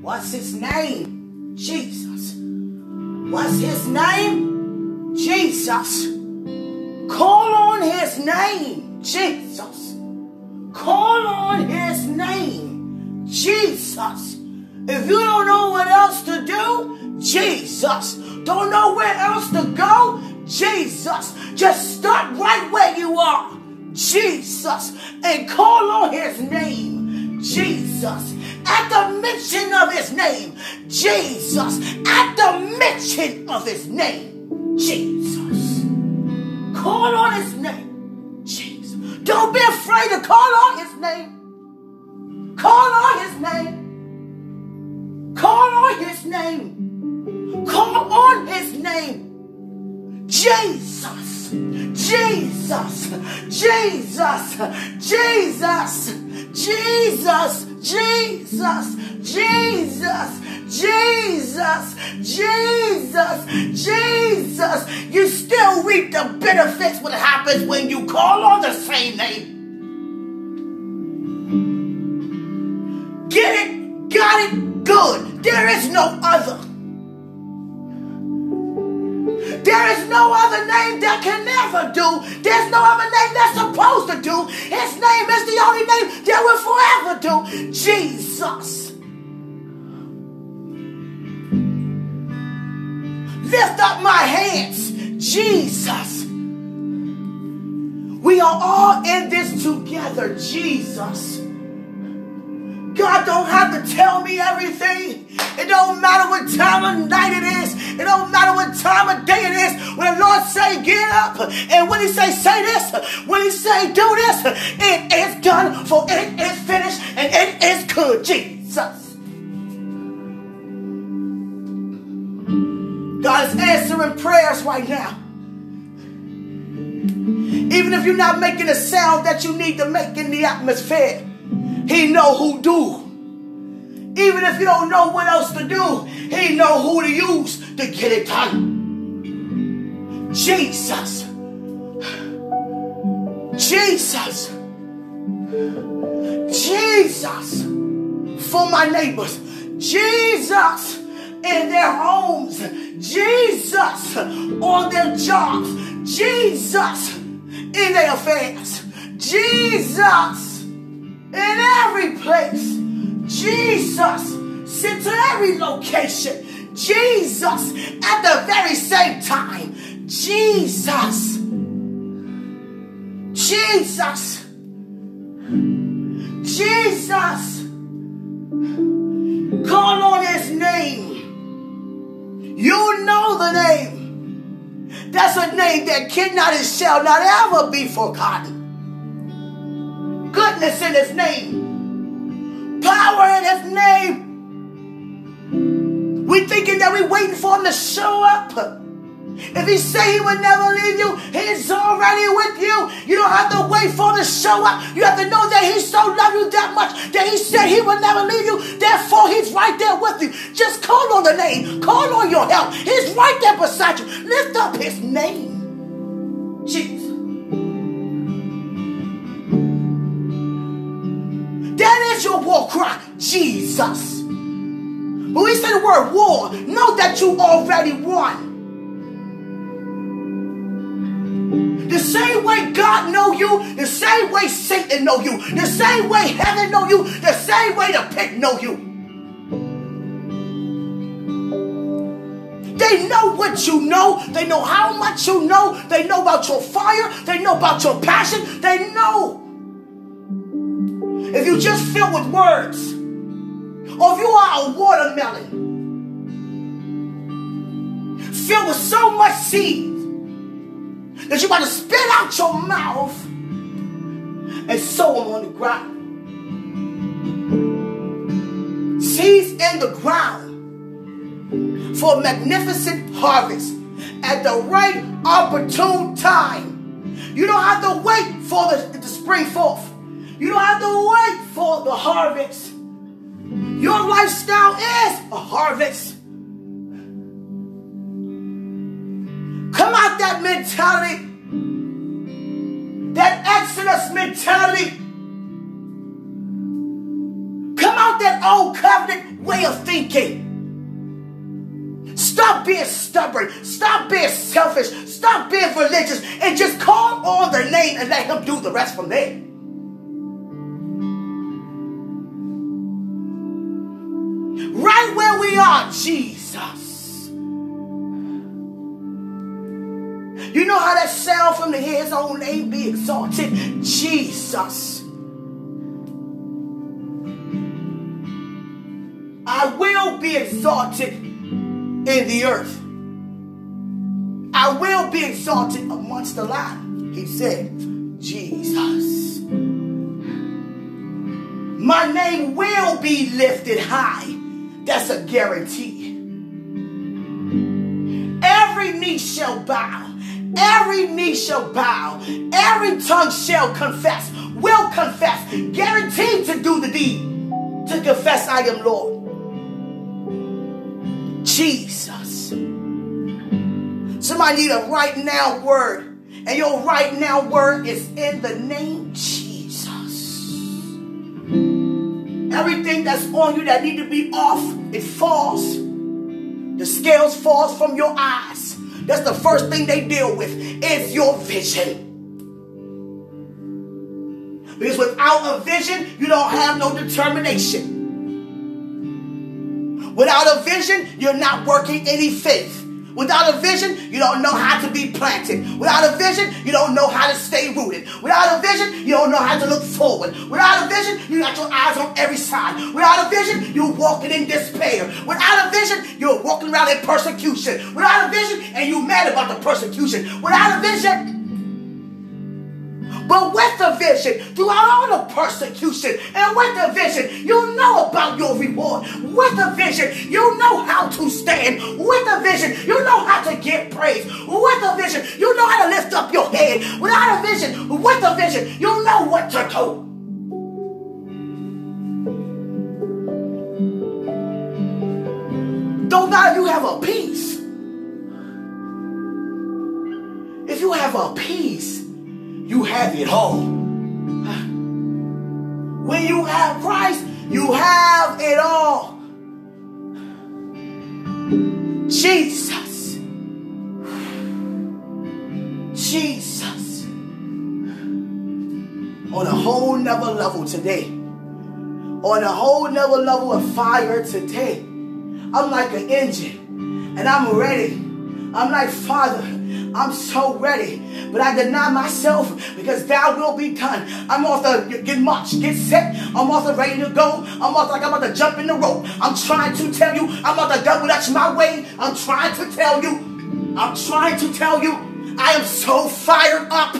What's his name? Jesus. What's his name? Jesus. Call on his name. Jesus. Call on his name. Jesus. If you don't know what else to do, Jesus. Don't know where else to go, Jesus. Just start right where you are. Jesus. And call on his name. Jesus. At the mention of his name. Jesus. At the mention of his name. Jesus. Call on his name. Jesus. Don't be afraid to call on his name. Call on his name. Call on his name. Call on his name. Jesus. Jesus, Jesus, Jesus, Jesus, Jesus, Jesus, Jesus, Jesus, Jesus. You still reap the benefits what happens when you call on the same name. Get it, got it, good. There is no other. No other name that can never do. There's no other name that's supposed to do. His name is the only name that will forever do. Jesus. Lift up my hands. Jesus. We are all in this together. Jesus. God don't have to tell me everything. It don't matter what time of night it is. It don't matter what time of day it is. When the Lord say get up, and when He say say this, when He say do this, it is done. For it is finished, and it is good. Jesus. God is answering prayers right now. Even if you're not making a sound that you need to make in the atmosphere. He know who do. Even if you don't know what else to do, he know who to use to get it done. Jesus. Jesus. Jesus. For my neighbors. Jesus in their homes. Jesus on their jobs. Jesus in their affairs. Jesus in every place. Jesus sent to every location. Jesus at the very same time. Jesus. Jesus. Jesus. Call on his name. You know the name. That's a name that cannot and shall not ever be forgotten goodness in his name, power in his name. We thinking that we waiting for him to show up. If he say he would never leave you, he's already with you. You don't have to wait for him to show up. You have to know that he so love you that much that he said he would never leave you. Therefore, he's right there with you. Just call on the name. Call on your help. He's right there beside you. Lift up his name. Jesus. Is your war cry, Jesus. When we say the word war, know that you already won. The same way God know you, the same way Satan know you, the same way heaven know you, the same way the pit know you. They know what you know. They know how much you know. They know about your fire. They know about your passion. They know. If you just fill with words, or if you are a watermelon, filled with so much seed that you're about to spit out your mouth and sow them on the ground. Seeds in the ground for a magnificent harvest at the right opportune time. You don't have to wait for the, the spring forth. You don't have to wait for the harvest. Your lifestyle is a harvest. Come out that mentality, that Exodus mentality. Come out that old covenant way of thinking. Stop being stubborn. Stop being selfish. Stop being religious and just call on the name and let him do the rest from there. Are, Jesus. You know how that sound from the his own name be exalted? Jesus. I will be exalted in the earth. I will be exalted amongst the land. He said, Jesus. My name will be lifted high. That's a guarantee. Every knee shall bow. Every knee shall bow. Every tongue shall confess. Will confess. Guaranteed to do the deed. To confess I am Lord. Jesus. Somebody need a right now word. And your right now word is in the name Jesus. Everything that's on you that need to be off, it falls. The scales falls from your eyes. That's the first thing they deal with is your vision. Because without a vision, you don't have no determination. Without a vision, you're not working any faith. Without a vision, you don't know how to be planted. Without a vision, you don't know how to stay rooted. Without a vision, you don't know how to look forward. Without a vision, you got your eyes on every side. Without a vision, you're walking in despair. Without a vision, you're walking around in persecution. Without a vision, and you're mad about the persecution. Without a vision, but with the vision, throughout all the persecution, and with the vision, you know about your reward. With the vision, you know how to stand. With the vision, you know how to get praise. With the vision, you know how to lift up your head. Without a vision, with the vision, you know what to do. Don't now you have a peace. If you have a peace, you have it all. When you have Christ, you have it all. Jesus. Jesus. On a whole nother level today. On a whole nother level of fire today. I'm like an engine and I'm ready. I'm like, Father, I'm so ready. But I deny myself because thou will be done. I'm off to get marched, get set. I'm off to ready to go. I'm off like I'm about to jump in the rope. I'm trying to tell you, I'm about to double dutch my way. I'm trying to tell you, I'm trying to tell you, I am so fired up.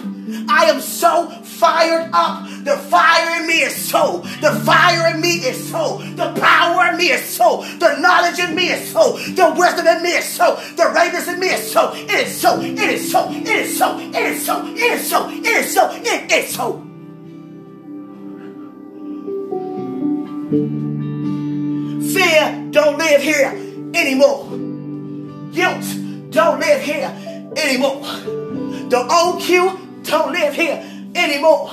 I am so fired up. The fire in me is so. The fire in me is so. The power in me is so. The knowledge in me is so. The wisdom in me is so. The readiness in me is so. It is so. It is so. It is so. It is so. It is so. It is so. It is so. Fear don't live here anymore. Guilt don't live here anymore. The old Q don't live here anymore.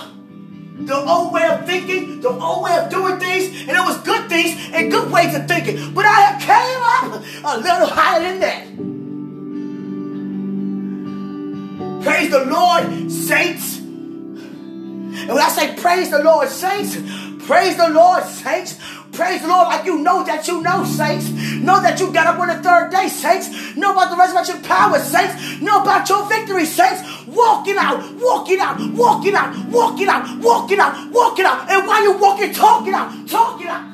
The old way of thinking, the old way of doing things, and it was good things and good ways of thinking. But I have came up a little higher than that. Praise the Lord, saints. And when I say praise the Lord, saints, praise the Lord, saints, Praise the Lord like you know that you know, saints. Know that you got up on the third day, saints. Know about the resurrection power, saints. Know about your victory, saints. Walking out, walking out, walking out, walking out, walking out, walking out. And while you're walking, talking out, talking out.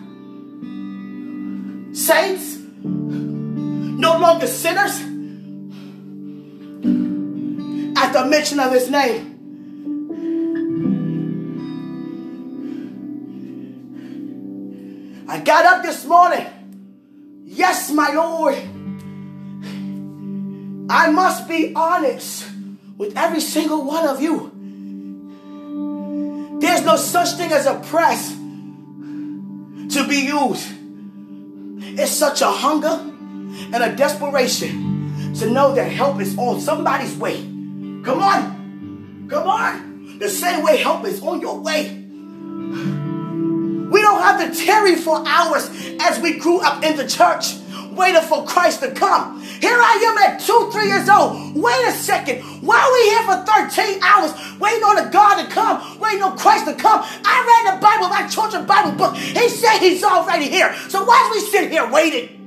Saints, no longer sinners. At the mention of his name, got up this morning. Yes, my Lord. I must be honest with every single one of you. There's no such thing as a press to be used. It's such a hunger and a desperation to know that help is on somebody's way. Come on. Come on. The same way help is on your way. We don't have to tarry for hours as we grew up in the church, waiting for Christ to come. Here I am at two, three years old. Wait a second. Why are we here for 13 hours waiting on the God to come, waiting on Christ to come? I read the Bible, my children's Bible book. He said he's already here. So why do we sit here waiting?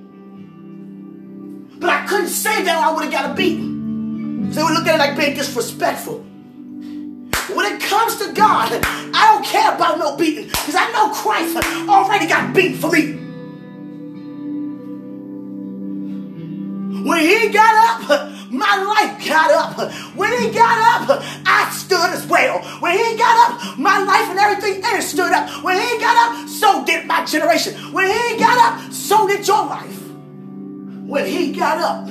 But I couldn't say that I would have got a. So they would look at it like being disrespectful. When it comes to God, I don't care about no beating because I know Christ already got beaten for me. When he got up, my life got up. When he got up, I stood as well. When he got up, my life and everything in it stood up. When he got up, so did my generation. When he got up, so did your life. When he got up,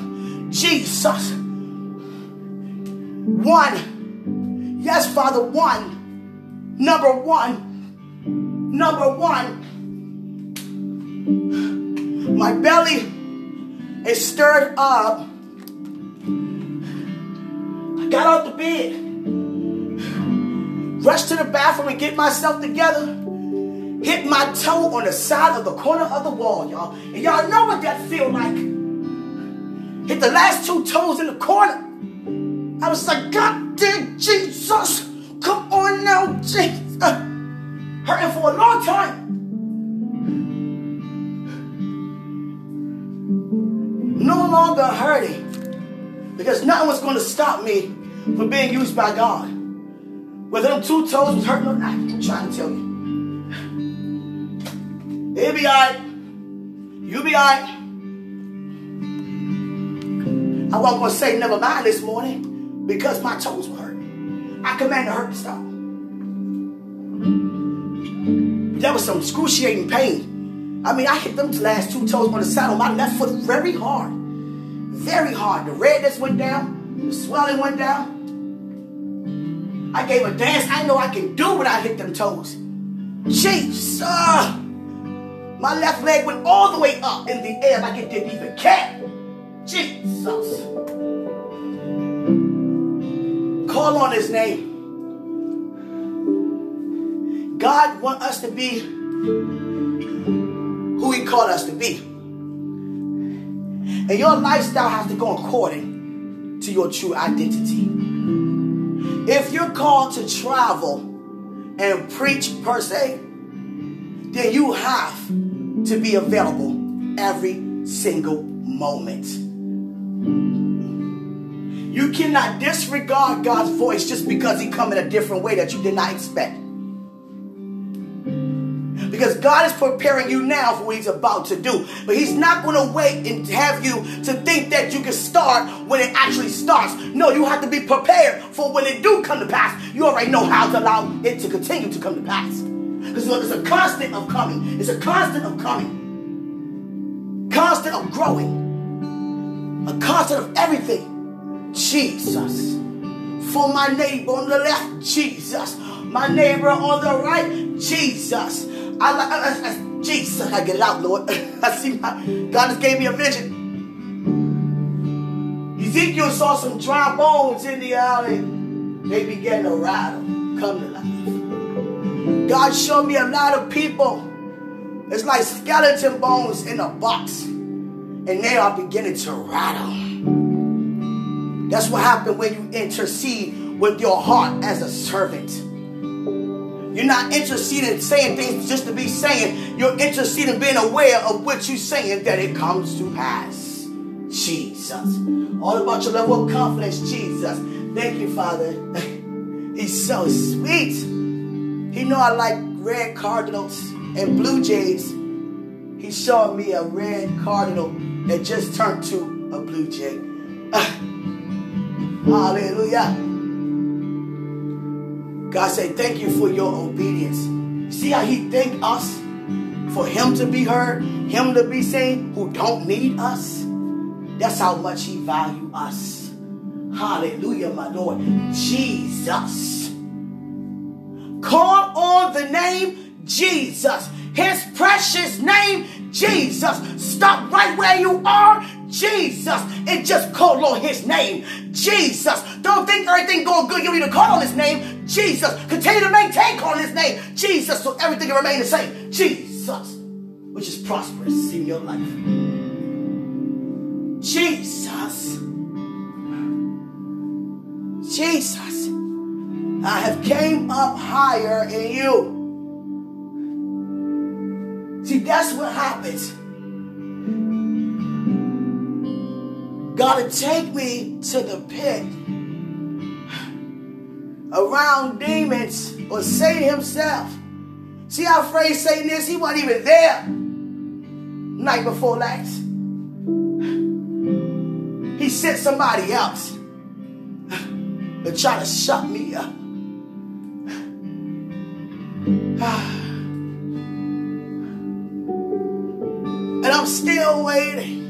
Jesus, one Yes, Father, one. Number one. Number one. My belly is stirred up. I got out the bed, rushed to the bathroom and get myself together. Hit my toe on the side of the corner of the wall, y'all. And y'all know what that feel like. Hit the last two toes in the corner. I was like, God dang Jesus, come on now, Jesus. Hurting for a long time. No longer hurting because nothing was going to stop me from being used by God. Whether them two toes was hurting or not, I'm trying to tell you. It'll be alright. You'll be alright. I wasn't going to say never mind this morning because my toes were hurt. I command the hurt to stop. There was some excruciating pain. I mean, I hit them last two toes on the of my left foot very hard. Very hard. The redness went down. The swelling went down. I gave a dance I know I can do when I hit them toes. Jesus. My left leg went all the way up in the air like it didn't even care. Jesus. Call on his name. God want us to be who he called us to be. And your lifestyle has to go according to your true identity. If you're called to travel and preach per se, then you have to be available every single moment. You cannot disregard God's voice just because he come in a different way that you did not expect. Because God is preparing you now for what he's about to do. But he's not going to wait and have you to think that you can start when it actually starts. No, you have to be prepared for when it do come to pass. You already know how to allow it to continue to come to pass. Because it's a constant of coming. It's a constant of coming. Constant of growing. A constant of everything. Jesus. For my neighbor on the left, Jesus. My neighbor on the right, Jesus. I like Jesus. I get out, Lord. I see my God just gave me a vision. Ezekiel saw some dry bones in the alley. They began to rattle, come to life. God showed me a lot of people. It's like skeleton bones in a box. And they are beginning to rattle. That's what happened when you intercede with your heart as a servant. You're not interceding saying things just to be saying. You're interceding being aware of what you're saying that it comes to pass. Jesus. All about your level of confidence, Jesus. Thank you, Father. He's so sweet. He know I like red cardinals and blue jays. He showed me a red cardinal that just turned to a blue jay. Hallelujah. God said, thank you for your obedience. See how he thanked us for him to be heard, him to be seen, who don't need us. That's how much he value us. Hallelujah, my Lord. Jesus. Call on the name Jesus. His precious name, Jesus. Stop right where you are, Jesus, and just call on his name. Jesus. Don't think everything going good. You need to call on his name, Jesus. Continue to maintain calling his name, Jesus, so everything can remain the same. Jesus, which is prosperous in your life. Jesus. Jesus. I have came up higher in you. See, that's what happens. God to take me to the pit around demons or Satan himself. See how afraid Satan is? He wasn't even there night before last. He sent somebody else to try to shut me up. and I'm still waiting.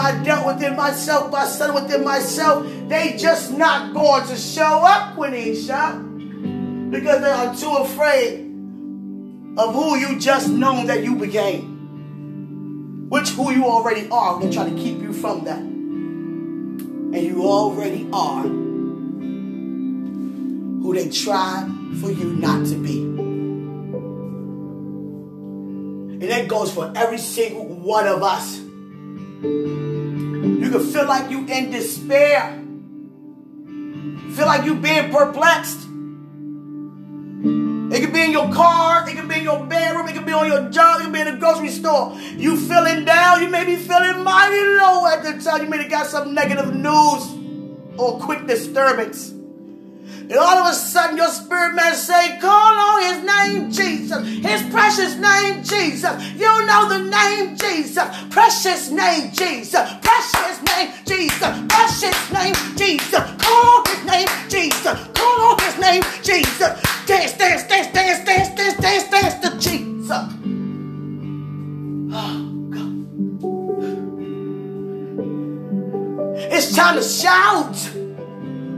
I dealt within myself, I said within myself, they just not going to show up, Quenisha. Because they are too afraid of who you just known that you became. Which who you already are. They try to keep you from that. And you already are who they try for you not to be. And that goes for every single one of us. You can feel like you in despair. Feel like you being perplexed. It could be in your car, it could be in your bedroom, it could be on your job, it could be in the grocery store. You feeling down, you may be feeling mighty low at the time. You may have got some negative news or quick disturbance. And all of a sudden, your spirit man say, call on his name, Jesus. His precious name, Jesus. You know the name, Jesus. Precious name, Jesus. Precious name, Jesus. Precious name, Jesus. Call on his name, Jesus. Call on his name, Jesus. Dance, dance, dance, dance, dance, dance, dance, dance to Jesus. Oh, God. It's time to shout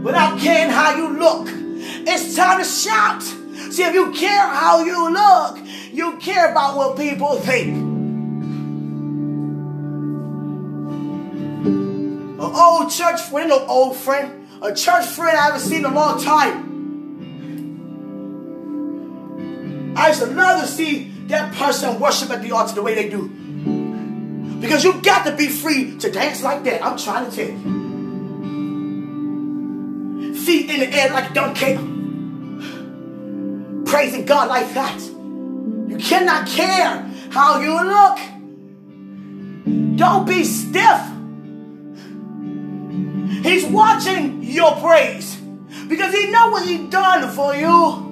without caring how you look. It's time to shout. See, if you care how you look, you care about what people think. An old church friend, no old friend, a church friend I haven't seen in a long time. I used to love to see that person worship at the altar the way they do. Because you got to be free to dance like that. I'm trying to tell you feet in the air like a donkey, praising God like that. You cannot care how you look. Don't be stiff. He's watching your praise because he knows what he's done for you.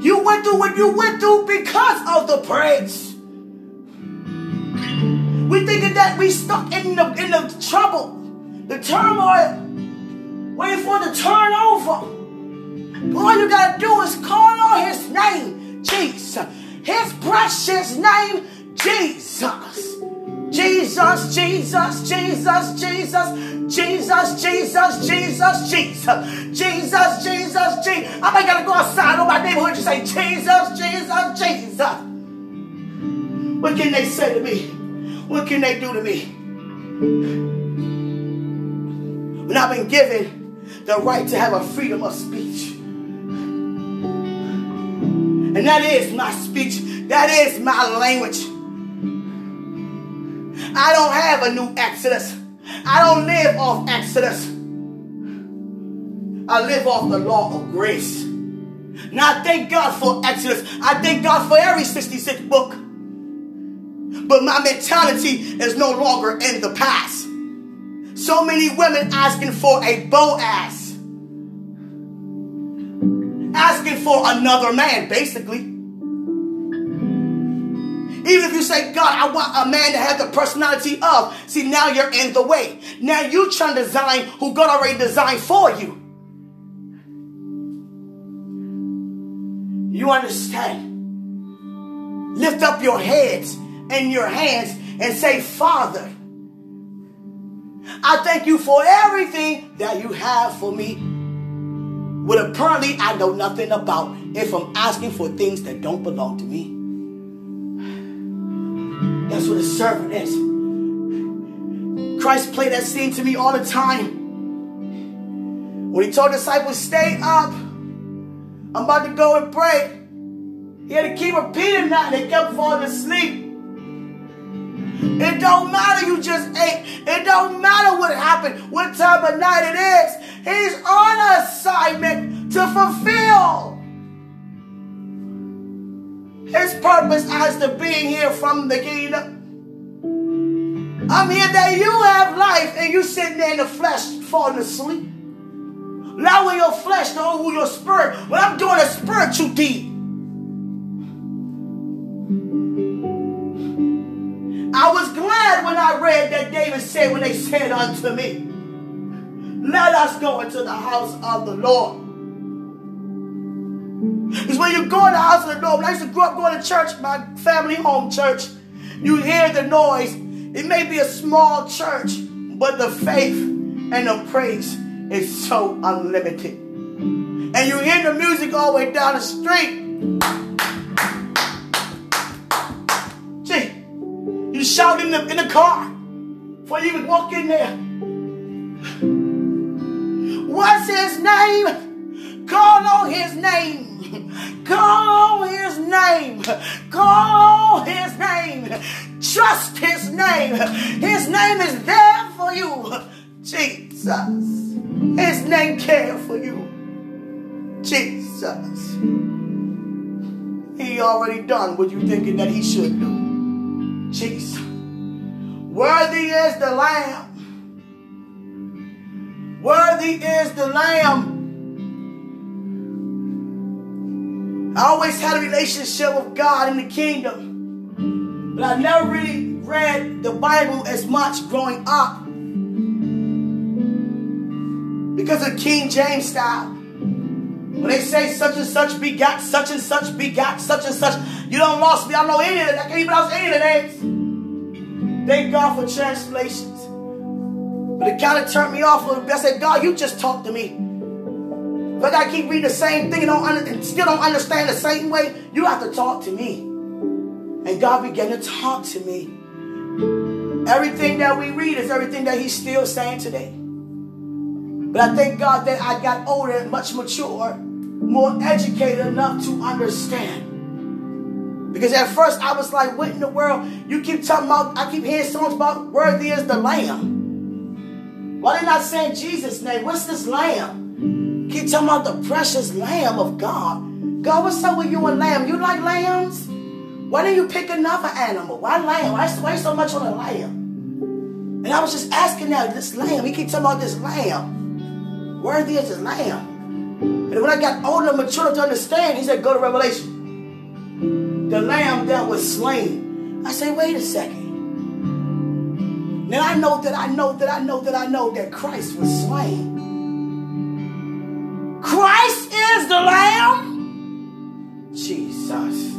You went through what you went through because of the praise. We thinking that we stuck in the in the trouble, the turmoil, waiting for it to turn over. But all you gotta do is call on his name, Jesus. His precious name, Jesus. Jesus, Jesus, Jesus, Jesus, Jesus, Jesus, Jesus, Jesus, Jesus, Jesus, Jesus. I might gotta go outside on my neighborhood and say, Jesus, Jesus, Jesus. What can they say to me? What can they do to me? When I've been given the right to have a freedom of speech. And that is my speech. That is my language. I don't have a new Exodus. I don't live off Exodus. I live off the law of grace. Now I thank God for Exodus. I thank God for every 66 book. But my mentality is no longer in the past. So many women asking for a Boaz asking for another man, basically. Even if you say, God, I want a man to have the personality of, see, now you're in the way. Now you trying to design who God already designed for you. You understand? Lift up your heads and your hands and say, Father, I thank you for everything that you have for me what apparently I know nothing about if I'm asking for things that don't belong to me. That's what a servant is. Christ played that scene to me all the time. When he told disciples, stay up. I'm about to go and pray. He had to keep repeating that. and They kept falling asleep. It don't matter you just ate. It don't matter what happened, what time of night it is. He's on assignment to fulfill his purpose as to being here from the kingdom. I'm here that you have life and you sitting there in the flesh falling asleep. Allowing your flesh to overrule your spirit. When I'm doing a spiritual deed. When I read that David said when they said unto me, Let us go into the house of the Lord. Because when you go in the house of the Lord, when I used to grow up going to church, my family home church, you hear the noise. It may be a small church, but the faith and the praise is so unlimited. And you hear the music all the way down the street. Shout in the, in the car before you even walk in there. What's his name? Call on his name. Call on his name. Call on his name. Trust his name. His name is there for you. Jesus. His name care for you. Jesus. He already done what you thinking that he should do. Jesus. Worthy is the Lamb. Worthy is the Lamb. I always had a relationship with God in the kingdom. But I never really read the Bible as much growing up because of King James style. When they say such and such begat, such and such begat, such and such, you don't lost me. I know any of it. I can't even pronounce any of the names. Thank God for translations. But it kind of turned me off a little bit. I said, God, you just talk to me. But I keep reading the same thing and, don't under, and still don't understand the same way, you have to talk to me. And God began to talk to me. Everything that we read is everything that He's still saying today. But I thank God that I got older and much mature, more educated enough to understand. Because at first I was like, what in the world? You keep talking about, I keep hearing songs about worthy is the lamb. Why they not saying Jesus' name? What's this lamb? Keep talking about the precious lamb of God. God, what's up with you and lamb? You like lambs? Why didn't you pick another animal? Why lamb? Why, why so much on a lamb? And I was just asking now, this lamb, he keep talking about this lamb. Worthy is his lamb. And when I got older and mature to understand, he said, go to Revelation. The lamb that was slain. I say, wait a second. Now I know that I know that I know that I know that Christ was slain. Christ is the lamb. Jesus.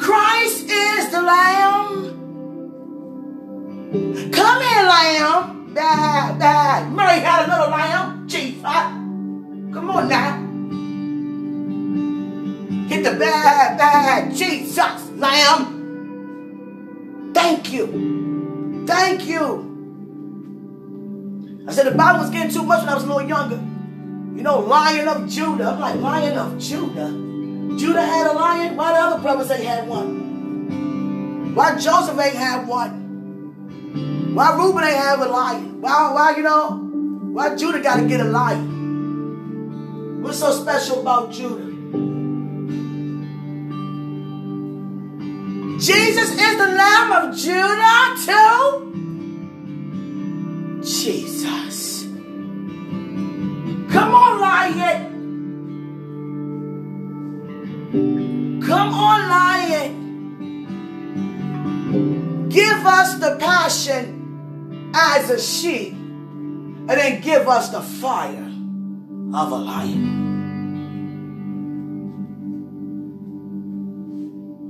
Christ is the lamb. Come here, lamb. Bad, bad. Mary had a little lamb. Jesus. Come on now. Get the bad, bad Jesus lamb. Thank you. Thank you. I said the Bible was getting too much when I was a little younger. You know, Lion of Judah. I'm like, Lion of Judah? Judah had a lion? Why the other brothers ain't had one? Why Joseph ain't had one? Why Reuben ain't have a lion? Why, why, you know, why Judah got to get a lion? What's so special about Judah? Jesus is the Lamb of Judah too? Jesus. Come on, lion. Come on, lion. Give us the passion as a sheep and then give us the fire of a lion.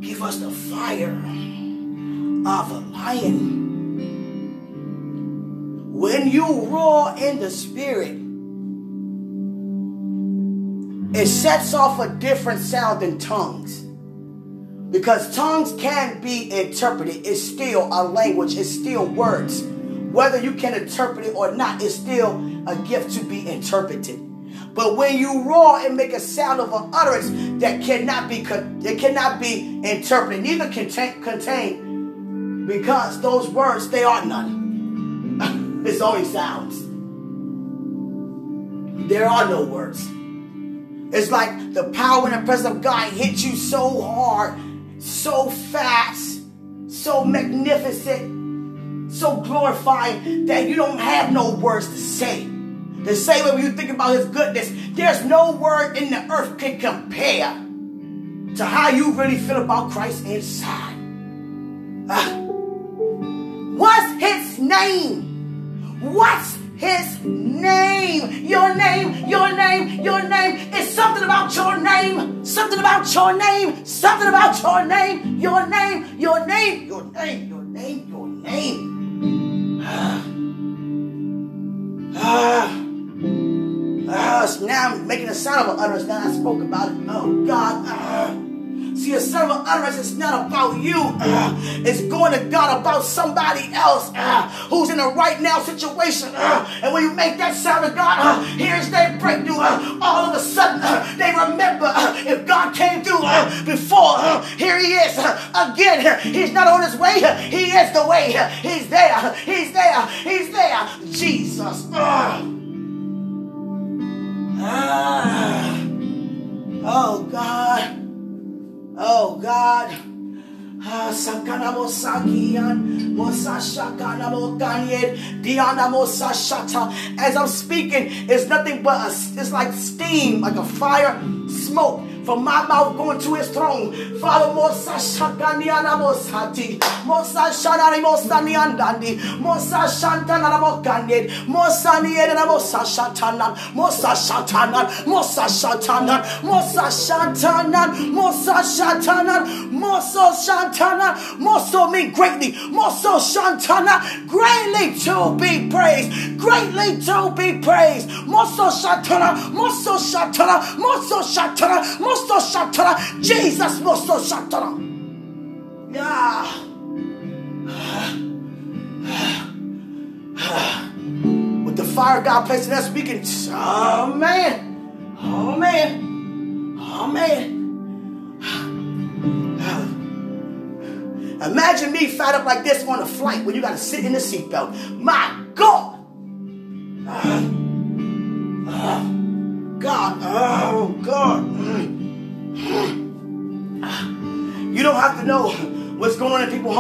Give us the fire of a lion. When you roar in the spirit, it sets off a different sound than tongues. Because tongues can be interpreted. It's still a language, it's still words. Whether you can interpret it or not, it's still a gift to be interpreted. But when you roar and make a sound of an utterance that cannot be that cannot be interpreted, neither contain, contain because those words they are none. it's only sounds. There are no words. It's like the power and the presence of God hit you so hard, so fast, so magnificent, so glorifying that you don't have no words to say. The same way when you think about his goodness, there's no word in the earth can compare to how you really feel about Christ inside. Uh, what's his name? What's his name. Your name, your name, your name. It's something about your name. Something about your name. Something about your name. Your name, your name, your name, your name, your name. Ah. Ah. Ah. Now I'm making a sound of an utterance. Now I spoke about it. Oh God. Ah. See, a servant utterance is not about you. Uh, it's going to God about somebody else uh, who's in a right now situation. Uh, and when you make that sound to God, uh, here's their breakthrough. Uh, all of a sudden, uh, they remember if before, uh, here he is uh, again. Uh, he's not on his way. He is the way. He's there. He's there. He's there. Jesus. Ah. Oh, God. Oh God. Ah. As I'm speaking, it's nothing but a, it's like steam, like a fire, smoke from my mouth going to his throne. Father, Mosa Shakaniana Mosati, Mosa Shanani Mosani Andandi, Mosa Shantana Mokandid, Mosa Niena Mosa Shatanan, Mosa Shatanan, Mosa Shatanan, Mosa Shatanan, Mosa Shatanan, Moso Shantana, Moso mean greatly, Moso Shantana, greatly to be praised, greatly to be praised, Moso Shantana, Moso Shantana, Moso Shantana, Moso Mosto Shatara. Jesus Mosto Shatara. Yeah. With the fire God placed in us, we can. Oh man. Oh man. Oh man. Imagine me fat up like this on a flight when you got to sit in the seatbelt. My God.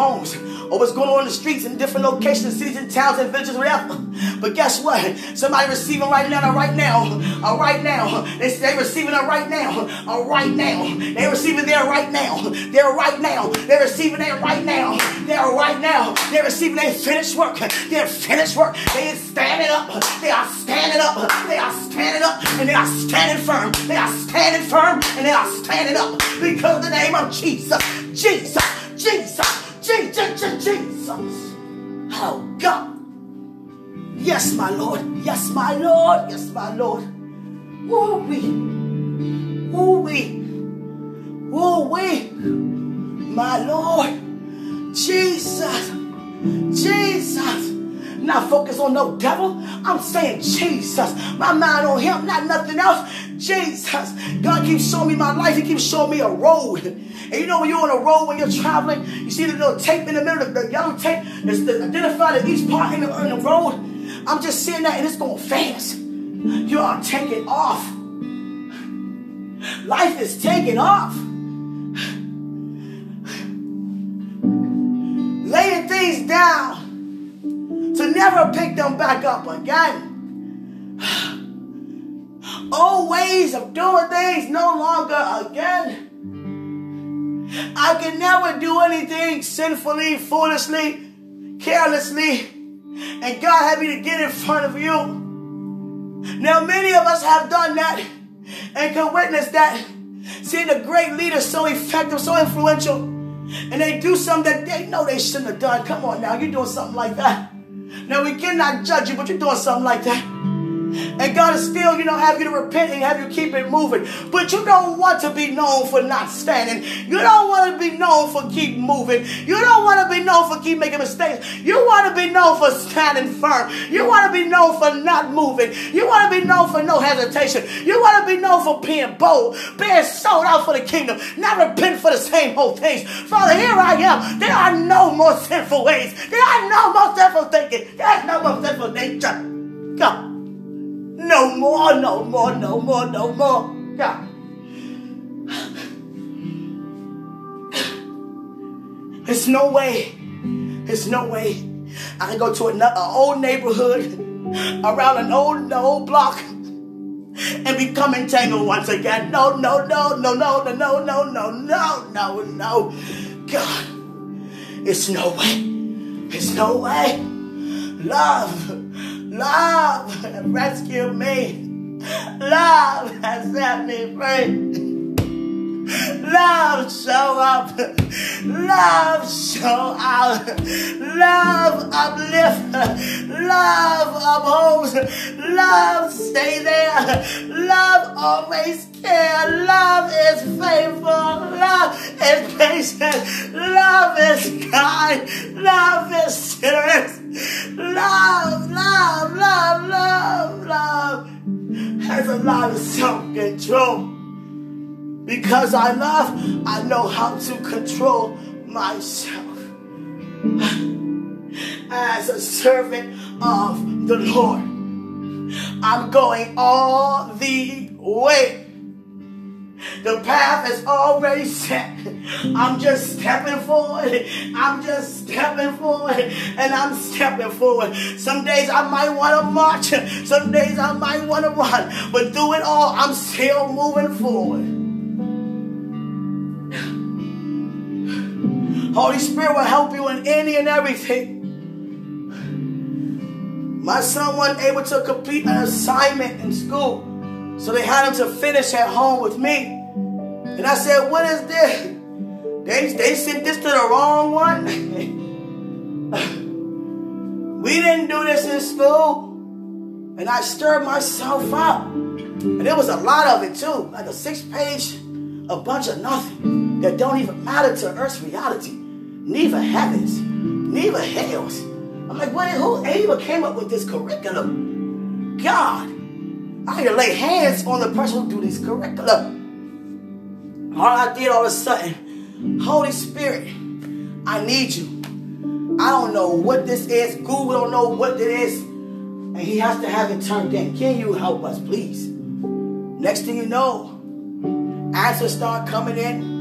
Homes or what's going on in the streets in different locations, cities and towns and villages, whatever. But guess what? Somebody receiving right now, right now, right now. They, they receiving it right now, right now. They receiving there right now. They're right now. They're receiving it right now. They're right now. They're receiving their finished work. They're finished work. They are standing up. They are standing up. They are standing up and they are standing firm. They are standing firm and they are standing up because the name of Jesus. Jesus. Jesus. Jesus, Jesus. Oh God. Yes, my Lord. Yes, my Lord. Yes, my Lord. Woo we. Woo we. Woo we. My Lord. Jesus. Jesus. Not focus on no devil. I'm saying Jesus. My mind on him, not nothing else. Jesus. God keeps showing me my life. He keeps showing me a road. And you know when you're on a road, when you're traveling, you see the little tape in the middle, the, yellow tape that's the, identified at each part in the, in the road. I'm just seeing that and it's going fast. You are taking off. Life is taking off. Laying things down to never pick them back up again. Old ways of doing things no longer again. I can never do anything sinfully, foolishly, carelessly, and God had me to get in front of you. Now, many of us have done that and can witness that. Seeing a great leader so effective, so influential, and they do something that they know they shouldn't have done. Come on now, you're doing something like that. Now, we cannot judge you, but you're doing something like that. And God is still, you know, have you to repent and have you keep it moving. But you don't want to be known for not standing. You don't want to be known for keep moving. You don't want to be known for keep making mistakes. You want to be known for standing firm. You want to be known for not moving. You want to be known for no hesitation. You want to be known for being bold, being sold out for the kingdom, not repent for the same old things. Father, here I am. There are no more sinful ways. There are no more sinful thinking. There's no more sinful nature. God. More, no more, no more, no more. God. There's no way. There's no way I can go to another old neighborhood around an old old block and become entangled once again. No, no, no, no, no, no, no, no, no, no, no, no. God, it's no way. It's no way. Love, love rescue me. Love has set me free. Love show up. Love show out. Love uplift. Love upholds. Love stay there. Love always care. Love is faithful. Love is patient. Love is kind. Love is generous. Love, love, love, love, love has a lot of self-control. Because I love, I know how to control myself. As a servant of the Lord, I'm going all the way. The path is already set. I'm just stepping forward. I'm just stepping forward. And I'm stepping forward. Some days I might want to march. Some days I might want to run. But through it all, I'm still moving forward. Holy Spirit will help you in any and everything. My son wasn't able to complete an assignment in school. So they had him to finish at home with me. And I said, what is this? They, they sent this to the wrong one. we didn't do this in school. And I stirred myself up. And there was a lot of it too. Like a six page, a bunch of nothing that don't even matter to Earth's reality neither heavens, neither hells. I'm like, what, who even came up with this curriculum? God, I need to lay hands on the person who do this curriculum. All I did all of a sudden, Holy Spirit, I need you. I don't know what this is. Google don't know what it is. And he has to have it turned in. Can you help us, please? Next thing you know, answers start coming in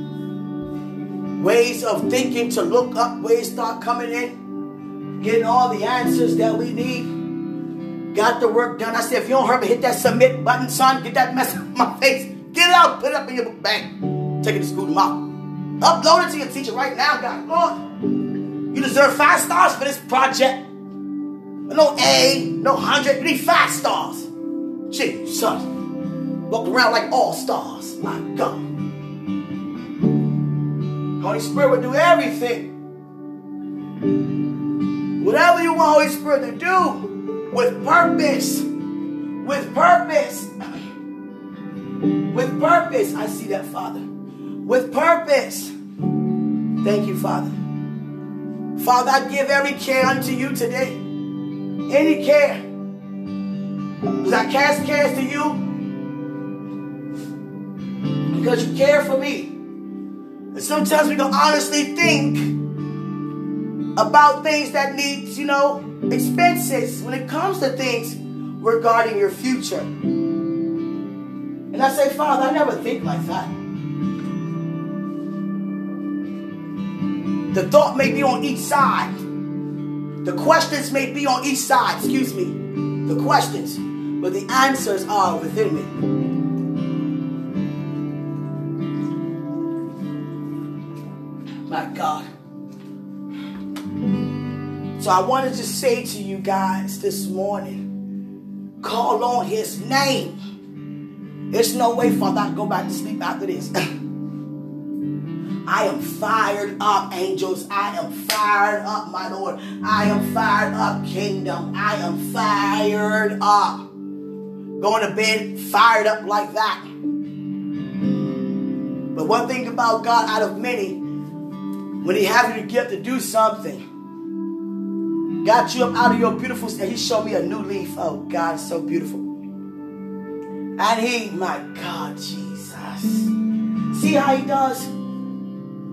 ways of thinking to look up, ways start coming in, getting all the answers that we need. Got the work done. I said, if you don't hurt me, hit that submit button, son. Get that mess out of my face. Get it out, put it up in your book bank. Take it to school tomorrow. Upload it to your teacher right now, God. Lord, you deserve five stars for this project. No A, no hundred. You need five stars. Jesus. Walk around like all stars. My God. Holy Spirit will do everything. Whatever you want Holy Spirit to do with purpose. With purpose. With purpose. I see that, Father. With purpose. Thank you, Father. Father, I give every care unto you today. Any care. Because I cast cares to you. Because you care for me. And sometimes we can honestly think about things that need, you know, expenses when it comes to things regarding your future. And I say, Father, I never think like that. The thought may be on each side. The questions may be on each side, excuse me. The questions. But the answers are within me. So I wanted to say to you guys this morning, call on his name. There's no way, Father, I go back to sleep after this. I am fired up, angels. I am fired up, my Lord. I am fired up, kingdom. I am fired up. going to bed fired up like that. But one thing about God out of many, when He has you to get to do something, got you up out of your beautiful state. He showed me a new leaf. Oh God, so beautiful. And He, my God, Jesus. See how He does?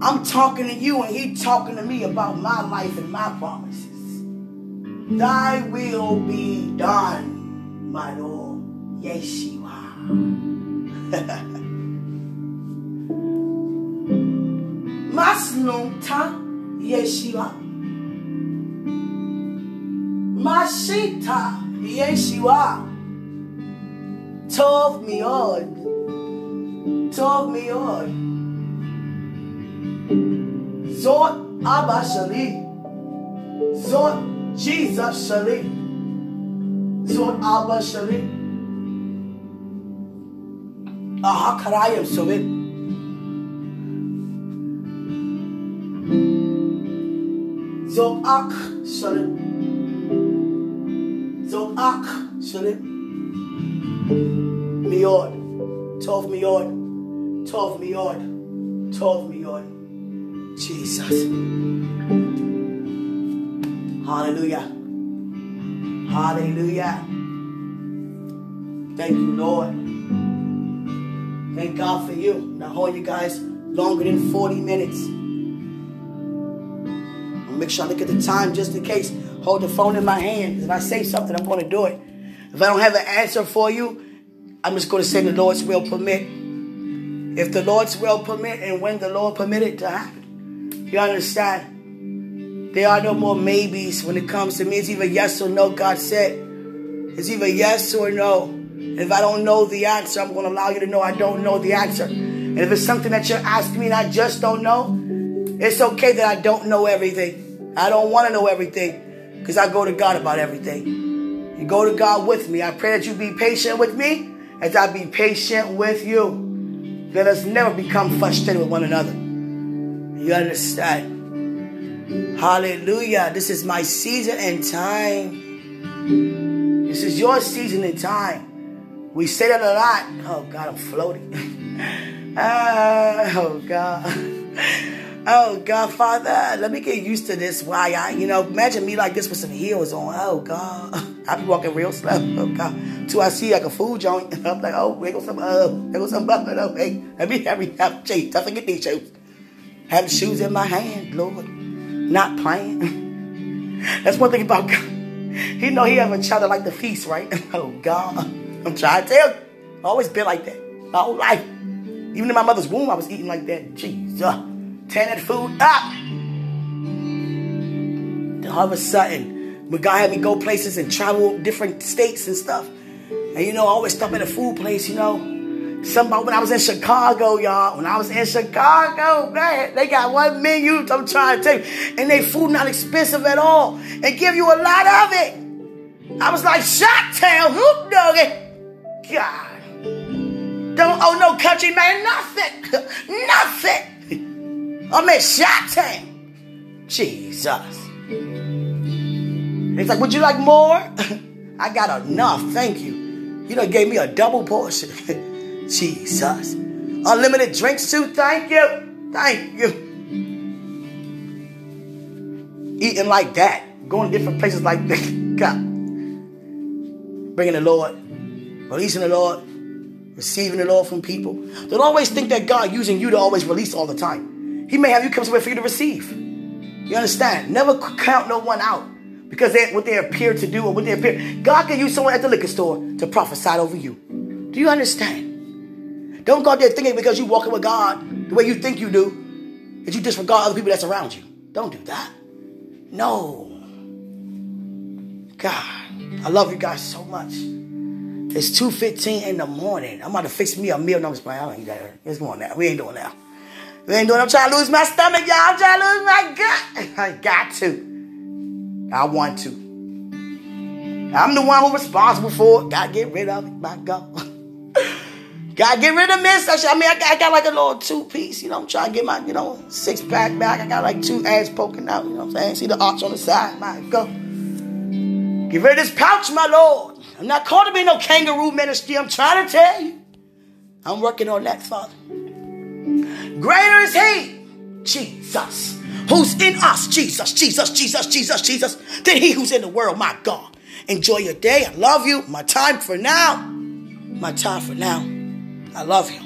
I'm talking to you and He talking to me about my life and my promises. Thy will be done, my Lord. Yeshua. Maslunta Yeshua. Mashita Yeshua. Tov miod. Tov miod. Zot Abba Shali. Zot Jesus Shali. Zot Abba Shali. Aha Karayim Sovit. Zoak Shalim. Zoak Shalim. Miod. Tov Miod. Tov Miod. Tov Miod. Jesus. Hallelujah. Hallelujah. Thank you, Lord. Thank God for you. Now hold you guys longer than 40 minutes. Make sure I look at the time just in case. Hold the phone in my hand. If I say something, I'm going to do it. If I don't have an answer for you, I'm just going to say the Lord's will permit. If the Lord's will permit and when the Lord permit it to happen. You understand? There are no more maybes when it comes to me. It's either yes or no, God said. It's either yes or no. If I don't know the answer, I'm going to allow you to know I don't know the answer. And if it's something that you're asking me and I just don't know, it's okay that I don't know everything. I don't want to know everything because I go to God about everything. You go to God with me. I pray that you be patient with me as I be patient with you. Let us never become frustrated with one another. You understand? Hallelujah. This is my season and time. This is your season and time. We say that a lot. Oh God, I'm floating. Ah, oh God. Oh God, Father, let me get used to this. Why I, you know, imagine me like this with some heels on. Oh God, I be walking real slow. Oh God, till I see like a food joint, I'm like, oh, there goes some, oh, there goes some butter. Oh, hey, let me have me have jeez. I forget these shoes. Having shoes in my hand, Lord, not playing. That's one thing about God. He know He have a child that like the feast, right? Oh God, I'm trying to tell you, I always been like that my whole life. Even in my mother's womb, I was eating like that. Jesus tear food up. Then all of a sudden, when God had me go places and travel different states and stuff, and you know, I always stop at a food place, you know. Somebody when I was in Chicago, y'all. When I was in Chicago, man, they got one menu. I'm trying to tell you, and they food not expensive at all, and give you a lot of it. I was like, shot tail, hoop nugget. God. Don't owe no country man nothing. nothing. I'm at Shot Town. Jesus. It's like, would you like more? I got enough, thank you. You know, gave me a double portion. Jesus. Unlimited drinks too, thank you. Thank you. Eating like that. Going to different places like that. God. Bringing the Lord. Releasing the Lord. Receiving the Lord from people. Don't always think that God using you to always release all the time. He may have you come somewhere for you to receive. You understand? Never count no one out because they, what they appear to do or what they appear. God can use someone at the liquor store to prophesy over you. Do you understand? Don't go out there thinking because you're walking with God the way you think you do that you disregard other people that's around you. Don't do that. No. God, I love you guys so much. It's 2.15 in the morning. I'm about to fix me a meal. No, I'm just playing. I ain't it. It's going now. We ain't doing that. Ain't doing I'm trying to lose my stomach, y'all. I'm trying to lose my gut. I got to. I want to. I'm the one who's responsible for it. Gotta get rid of it. My God. Gotta get rid of this. I mean, I got, I got like a little two piece, you know. I'm trying to get my, you know, six pack back. I got like two ass poking out, you know what I'm saying? See the arch on the side. My God. Get rid of this pouch, my Lord. I'm not called to be no kangaroo ministry. I'm trying to tell you. I'm working on that, Father. Greater is He, Jesus, who's in us, Jesus, Jesus, Jesus, Jesus, Jesus, than He who's in the world, my God. Enjoy your day. I love you. My time for now. My time for now. I love you.